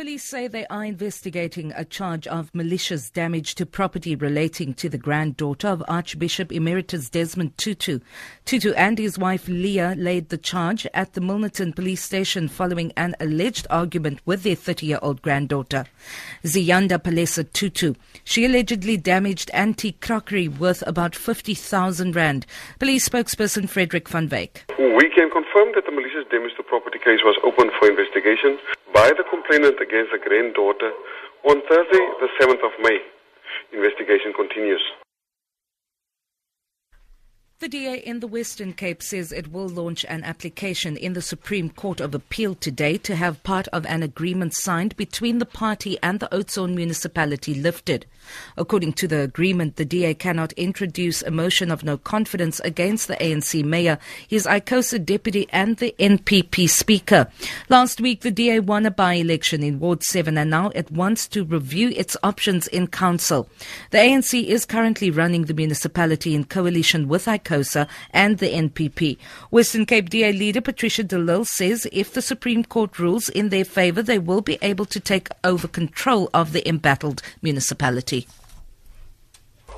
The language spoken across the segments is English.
Police say they are investigating a charge of malicious damage to property relating to the granddaughter of Archbishop Emeritus Desmond Tutu. Tutu and his wife Leah laid the charge at the Milnerton police station following an alleged argument with their 30 year old granddaughter. Ziyanda Palesa Tutu. She allegedly damaged antique crockery worth about 50,000 rand. Police spokesperson Frederick van Wyk. We can confirm that the malicious damage to property case was opened for investigation by the complainant against the granddaughter on Thursday, the 7th of May. Investigation continues. The DA in the Western Cape says it will launch an application in the Supreme Court of Appeal today to have part of an agreement signed between the party and the Oudtshoorn municipality lifted. According to the agreement, the DA cannot introduce a motion of no confidence against the ANC mayor, his ICOSA deputy, and the NPP speaker. Last week, the DA won a by election in Ward 7 and now it wants to review its options in council. The ANC is currently running the municipality in coalition with ICOSA And the NPP. Western Cape DA leader Patricia de Lille says if the Supreme Court rules in their favour, they will be able to take over control of the embattled municipality.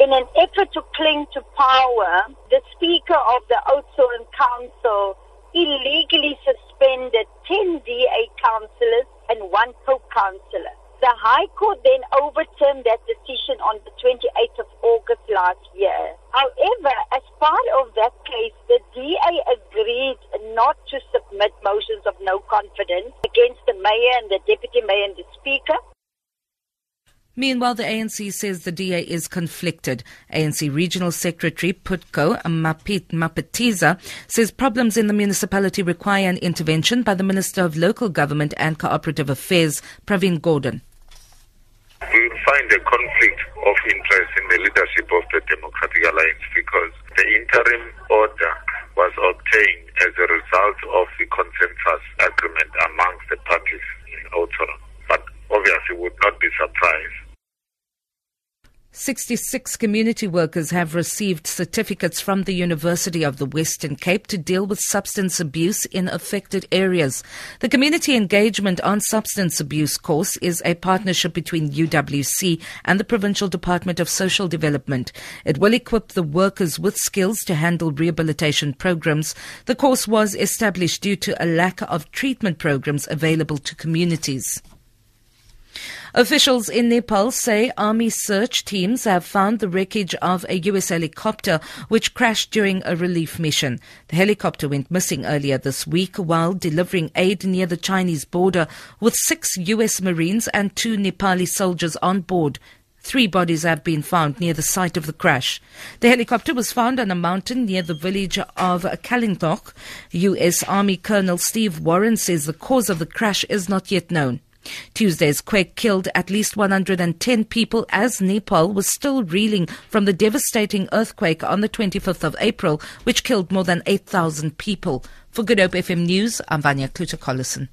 In an effort to cling to power, the Speaker of the Oudtshoorn Council illegally suspended 10 DA councillors and one co-councillor. The High Court then overturned that decision on the 28th of August last year. However, as part of that case, the DA agreed not to submit motions of no confidence against the mayor and the deputy mayor and the speaker. Meanwhile, the ANC says the DA is conflicted. ANC Regional Secretary Putco Mapit Mapetiza says problems in the municipality require an intervention by the Minister of Local Government and Cooperative Affairs, Pravin Gordhan we find a conflict of interest in the leadership of the Democratic Alliance because the interim order was obtained as a result of the consensus agreement amongst the parties in Oudtshoorn. But obviously would not be surprised 66 community workers have received certificates from the University of the Western Cape to deal with substance abuse in affected areas. The Community Engagement on Substance Abuse course is a partnership between UWC and the Provincial Department of Social Development. It will equip the workers with skills to handle rehabilitation programs. The course was established due to a lack of treatment programs available to communities. Officials in Nepal say army search teams have found the wreckage of a U.S. helicopter which crashed during a relief mission. The helicopter went missing earlier this week while delivering aid near the Chinese border with six U.S. Marines and two Nepali soldiers on board. Three bodies have been found near the site of the crash. The helicopter was found on a mountain near the village of Kalingtok. U.S. Army Colonel Steve Warren says the cause of the crash is not yet known. Tuesday's quake killed at least 110 people as Nepal was still reeling from the devastating earthquake on the 25th of April, which killed more than 8,000 people. For Good Hope FM News, I'm Vanya Kluter-Collison.